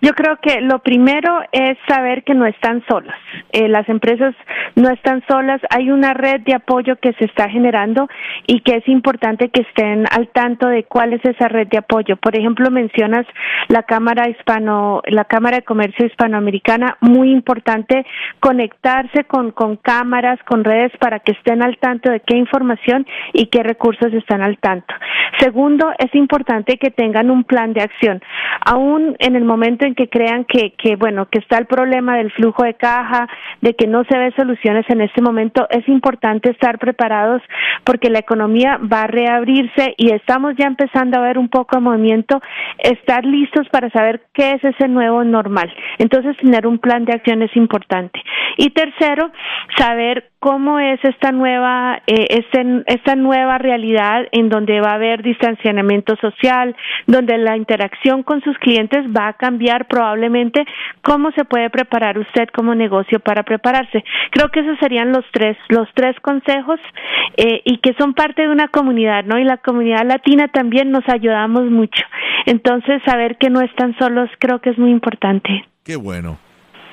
Yo creo que lo primero es saber que no están solas. Eh, las empresas no están solas. Hay una red de apoyo que se está generando y que es importante que estén al tanto de cuál es esa red de apoyo. Por ejemplo, mencionas la Cámara Hispano, la Cámara de Comercio Hispanoamericana. Muy importante conectarse con, con cámaras, con redes para que estén al tanto de qué información y qué recursos están al tanto. Segundo, es importante que tengan un plan de acción. Aún en el momento que crean que, que, bueno, que está el problema del flujo de caja, de que no se ve soluciones en este momento, es importante estar preparados porque la economía va a reabrirse y estamos ya empezando a ver un poco de movimiento, estar listos para saber qué es ese nuevo normal. Entonces, tener un plan de acción es importante. Y tercero, saber cómo es esta nueva eh, este, esta nueva realidad en donde va a haber distanciamiento social, donde la interacción con sus clientes va a cambiar probablemente cómo se puede preparar usted como negocio para prepararse. Creo que esos serían los tres los tres consejos eh, y que son parte de una comunidad, ¿no? Y la comunidad latina también nos ayudamos mucho. Entonces, saber que no están solos creo que es muy importante. Qué bueno.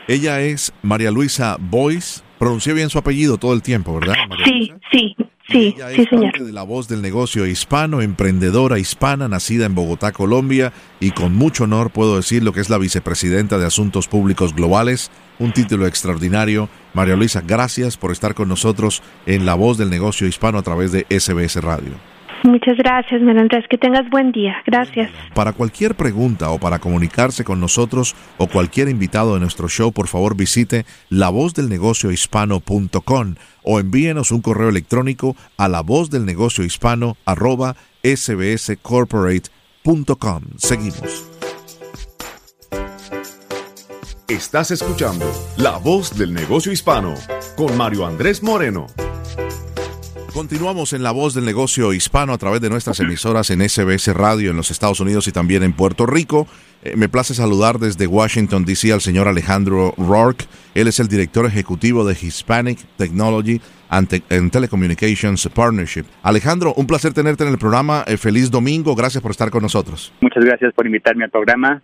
Ella es María Luisa Boyce. Pronuncié bien su apellido todo el tiempo, ¿verdad? sí, sí, sí, ella sí, señor. Parte de la voz del negocio hispano, emprendedora hispana, nacida en Bogotá, Colombia, y con mucho honor puedo decir lo que es la vicepresidenta de Asuntos Públicos Globales, un título extraordinario. María Luisa, gracias por estar con nosotros en La Voz del Negocio Hispano a través de SBS Radio. Muchas gracias, Andrés. Que tengas buen día. Gracias. Para cualquier pregunta o para comunicarse con nosotros o cualquier invitado de nuestro show, por favor visite lavozdelnegociohispano.com o envíenos un correo electrónico a lavozdelnegociohispano arroba sbscorporate.com. Seguimos. Estás escuchando La Voz del Negocio Hispano con Mario Andrés Moreno. Continuamos en la voz del negocio hispano a través de nuestras emisoras en SBS Radio en los Estados Unidos y también en Puerto Rico. Eh, me place saludar desde Washington, D.C. al señor Alejandro Rourke. Él es el director ejecutivo de Hispanic Technology and, Telecommunications Partnership. Alejandro, un placer tenerte en el programa. Eh, feliz domingo. Gracias por estar con nosotros. Muchas gracias por invitarme al programa.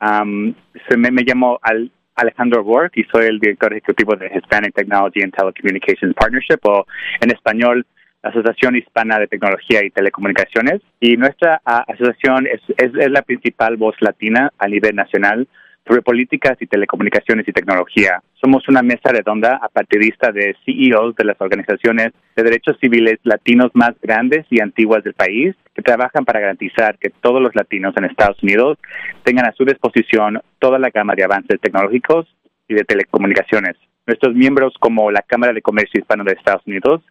me, me llamo al, Alejandro Rourke y soy el director ejecutivo de Hispanic Technology and Telecommunications Partnership, o en español Asociación Hispana de Tecnología y Telecomunicaciones, y nuestra asociación es, es, la principal voz latina a nivel nacional sobre políticas y telecomunicaciones y tecnología. Somos una mesa redonda apartidista de CEOs de las organizaciones de derechos civiles latinos más grandes y antiguas del país que trabajan para garantizar que todos los latinos en Estados Unidos tengan a su disposición toda la gama de avances tecnológicos y de telecomunicaciones. Nuestros miembros como la Cámara de Comercio Hispano de Estados Unidos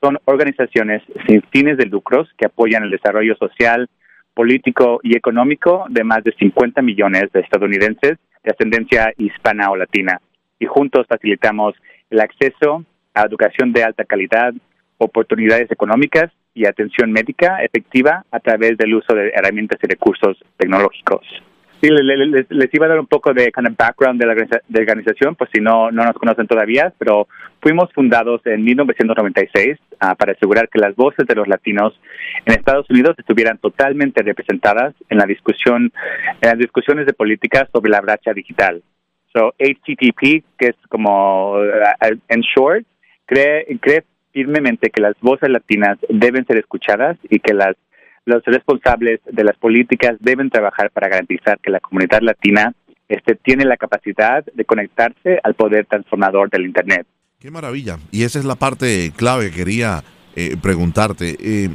son organizaciones sin fines de lucros que apoyan el desarrollo social, político y económico de más de 50 millones de estadounidenses de ascendencia hispana o latina. Y juntos facilitamos el acceso a educación de alta calidad, oportunidades económicas y atención médica efectiva a través del uso de herramientas y recursos tecnológicos. Sí, les, iba a dar un poco de kind background de la organización, pues si no, no nos conocen todavía, pero fuimos fundados en 1996 ah, para asegurar que las voces de los latinos en Estados Unidos estuvieran totalmente representadas en la discusión, en las discusiones de política sobre la brecha digital. So, HTTP, que es como, uh, en short, cree, cree firmemente que las voces latinas deben ser escuchadas y que las los responsables de las políticas deben trabajar para garantizar que la comunidad latina este, tiene la capacidad de conectarse al poder transformador del Internet. Qué maravilla. Y esa es la parte clave que quería eh, preguntarte. Eh,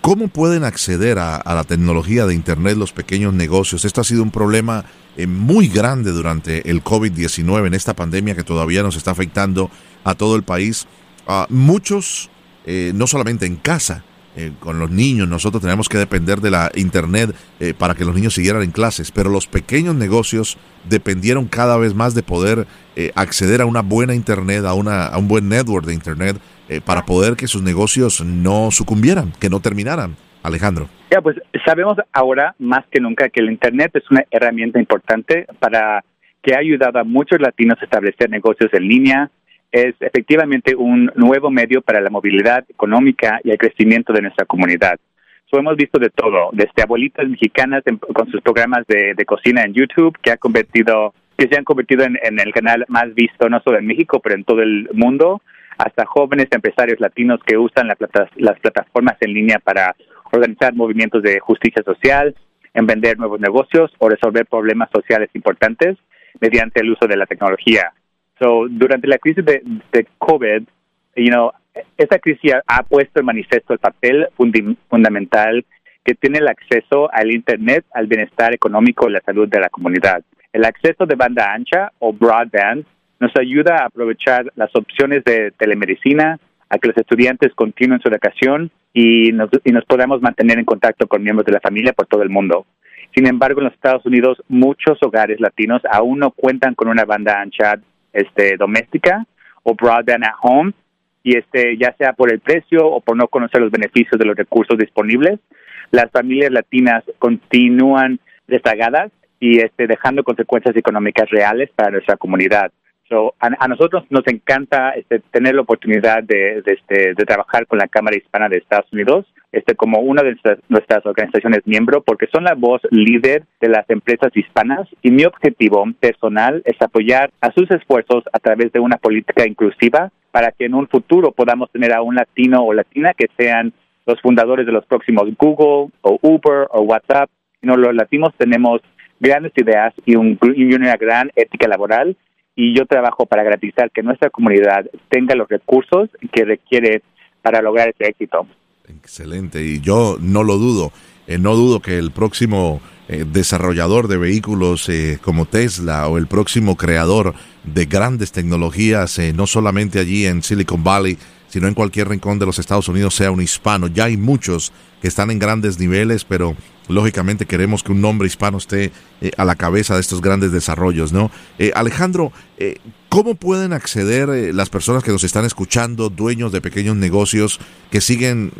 ¿Cómo pueden acceder a, la tecnología de Internet los pequeños negocios? Esto ha sido un problema eh, muy grande durante el COVID-19, en esta pandemia que todavía nos está afectando a todo el país. Ah, muchos, no solamente en casa, eh, con los niños, nosotros tenemos que depender de la internet eh, para que los niños siguieran en clases, pero los pequeños negocios dependieron cada vez más de poder eh, acceder a una buena internet, a, una, a un buen network de internet, para poder que sus negocios no sucumbieran, que no terminaran. Alejandro. Ya, pues sabemos ahora más que nunca que el Internet es una herramienta importante para que ha ayudado a muchos latinos a establecer negocios en línea, es efectivamente un nuevo medio para la movilidad económica y el crecimiento de nuestra comunidad. So, hemos visto de todo, desde abuelitas mexicanas con sus programas de, cocina en YouTube, que convertido, que se han convertido en, el canal más visto no solo en México, pero en todo el mundo, hasta jóvenes empresarios latinos que usan las plataformas en línea para organizar movimientos de justicia social, en vender nuevos negocios o resolver problemas sociales importantes mediante el uso de la tecnología. So, durante la crisis de, de COVID, you know, esta crisis ha puesto en manifiesto el papel fundamental que tiene el acceso al Internet, al bienestar económico y la salud de la comunidad. El acceso de banda ancha o broadband nos ayuda a aprovechar las opciones de telemedicina, a que los estudiantes continúen su educación y nos, y nos podamos mantener en contacto con miembros de la familia por todo el mundo. Sin embargo, en los Estados Unidos, muchos hogares latinos aún no cuentan con una banda ancha este, doméstica o broadband at home y este ya sea por el precio o por no conocer los beneficios de los recursos disponibles, las familias latinas continúan rezagadas y este dejando consecuencias económicas reales para nuestra comunidad. So, a, nosotros nos encanta este, tener la oportunidad de, este, de trabajar con la Cámara Hispana de Estados Unidos este, como una de nuestras, organizaciones miembro porque son la voz líder de las empresas hispanas y mi objetivo personal es apoyar a sus esfuerzos a través de una política inclusiva para que en un futuro podamos tener a un latino o latina que sean los fundadores de los próximos Google o Uber o WhatsApp. No, los latinos tenemos grandes ideas y, un, y una gran ética laboral y yo trabajo para garantizar que nuestra comunidad tenga los recursos que requiere para lograr ese éxito. Excelente, y yo no lo dudo, eh, no dudo que el próximo eh, desarrollador de vehículos eh, como Tesla o el próximo creador de grandes tecnologías, no solamente allí en Silicon Valley, sino en cualquier rincón de los Estados Unidos sea un hispano. Ya hay muchos que están en grandes niveles, pero lógicamente queremos que un nombre hispano esté eh, a la cabeza de estos grandes desarrollos, ¿no? Eh, Alejandro, eh, ¿cómo pueden acceder las personas que nos están escuchando, dueños de pequeños negocios que siguen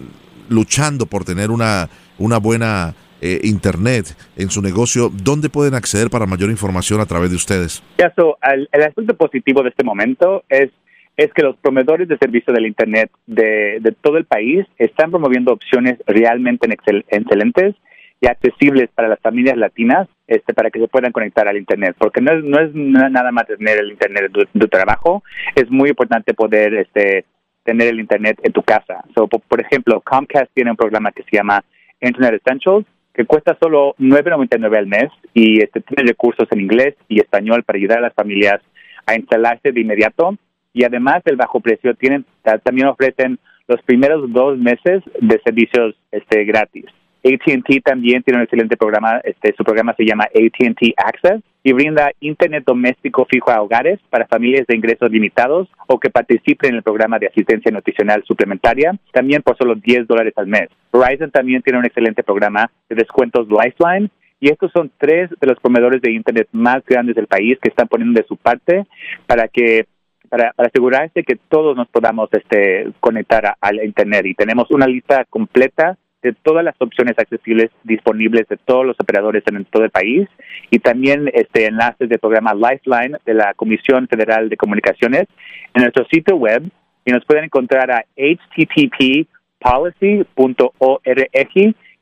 luchando por tener una, una buena internet en su negocio? ¿Dónde pueden acceder para mayor información a través de ustedes? el aspecto positivo de este momento es es que los proveedores de servicio del Internet de, de, todo el país están promoviendo opciones realmente excelentes y accesibles para las familias latinas este, para que se puedan conectar al Internet, porque no es, no es nada más tener el Internet de tu trabajo, es muy importante poder este, tener el Internet en tu casa. So, por, ejemplo, Comcast tiene un programa que se llama Internet Essentials, que cuesta solo 9.99 al mes y este, tiene recursos en inglés y español para ayudar a las familias a instalarse de inmediato. Y además del bajo precio, tienen, también ofrecen los primeros dos meses de servicios este, gratis. AT&T también tiene un excelente programa, este, su programa se llama AT&T Access y brinda internet doméstico fijo a hogares para familias de ingresos limitados o que participen en el programa de asistencia nutricional suplementaria, también por solo 10 dólares al mes. Verizon también tiene un excelente programa de descuentos Lifeline y estos son tres de los proveedores de internet más grandes del país que están poniendo de su parte para que para, asegurarse que todos nos podamos este, conectar al internet. Y tenemos una lista completa de todas las opciones accesibles disponibles de todos los operadores en todo el país y también este enlaces del programa Lifeline de la Comisión Federal de Comunicaciones en nuestro sitio web. Y nos pueden encontrar a httppolicy.org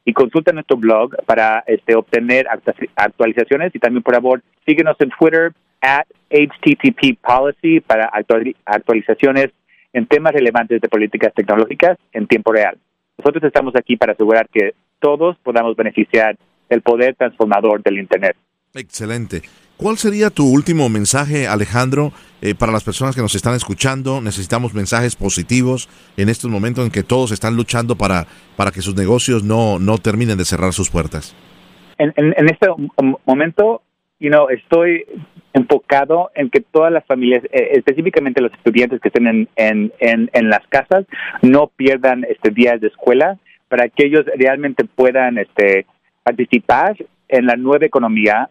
y consulta nuestro blog para este, obtener actualizaciones. Y también por favor síguenos en Twitter at httppolicy para actualizaciones en temas relevantes de políticas tecnológicas en tiempo real. Nosotros estamos aquí para asegurar que todos podamos beneficiar del poder transformador del Internet. Excelente. ¿Cuál sería tu último mensaje, Alejandro, eh, para las personas que nos están escuchando? Necesitamos mensajes positivos en estos momentos en que todos están luchando para, para que sus negocios no, no terminen de cerrar sus puertas. En, en, este momento, you know, estoy enfocado en que todas las familias, eh, específicamente los estudiantes que estén en, en, en, las casas, no pierdan este días de escuela para que ellos realmente puedan este, participar en la nueva economía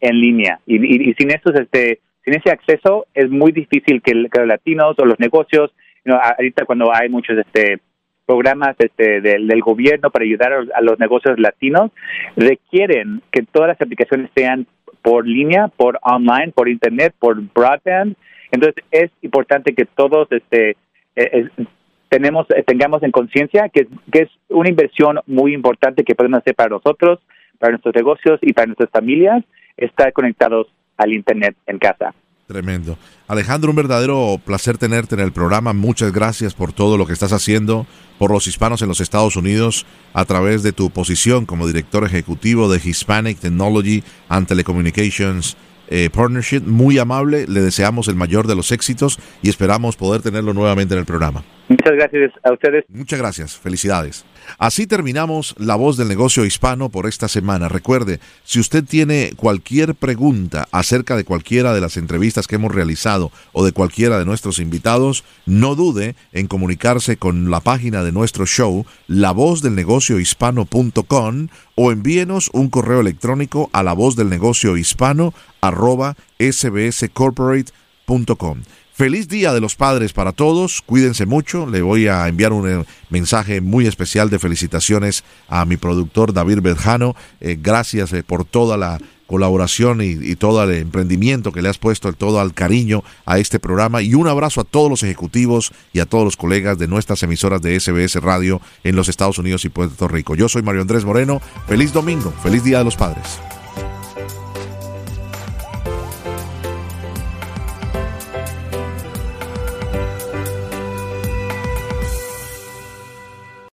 en línea. Y, y, sin eso, este, sin ese acceso, es muy difícil que, los latinos o los negocios, ahorita cuando hay muchos este, programas este, del, del, gobierno para ayudar a los negocios latinos, requieren que todas las aplicaciones sean por línea, por online, por internet, por broadband. Entonces es importante que todos este, eh, tenemos, eh, tengamos en conciencia que, que es una inversión muy importante que podemos hacer para nosotros, para nuestros negocios y para nuestras familias, estar conectados al internet en casa. Tremendo. Alejandro, un verdadero placer tenerte en el programa. Muchas gracias por todo lo que estás haciendo por los hispanos en los Estados Unidos a través de tu posición como director ejecutivo de Hispanic Technology and Telecommunications eh, Partnership. Muy amable, le deseamos el mayor de los éxitos y esperamos poder tenerlo nuevamente en el programa. Muchas gracias a ustedes. Muchas gracias, felicidades. Así terminamos La Voz del Negocio Hispano por esta semana. Recuerde, si usted tiene cualquier pregunta acerca de cualquiera de las entrevistas que hemos realizado o de cualquiera de nuestros invitados, no dude en comunicarse con la página de nuestro show, lavozdelnegociohispano.com o envíenos un correo electrónico a la voz del negocio hispano arroba sbscorporate.com. Feliz Día de los Padres para todos, cuídense mucho, le voy a enviar un eh, mensaje muy especial de felicitaciones a mi productor David Berjano, eh, gracias eh, por toda la colaboración y, todo el emprendimiento que le has puesto, el todo al cariño a este programa. Y un abrazo a todos los ejecutivos y a todos los colegas de nuestras emisoras de SBS Radio en los Estados Unidos y Puerto Rico. Yo soy Mario Andrés Moreno, feliz domingo, feliz Día de los Padres.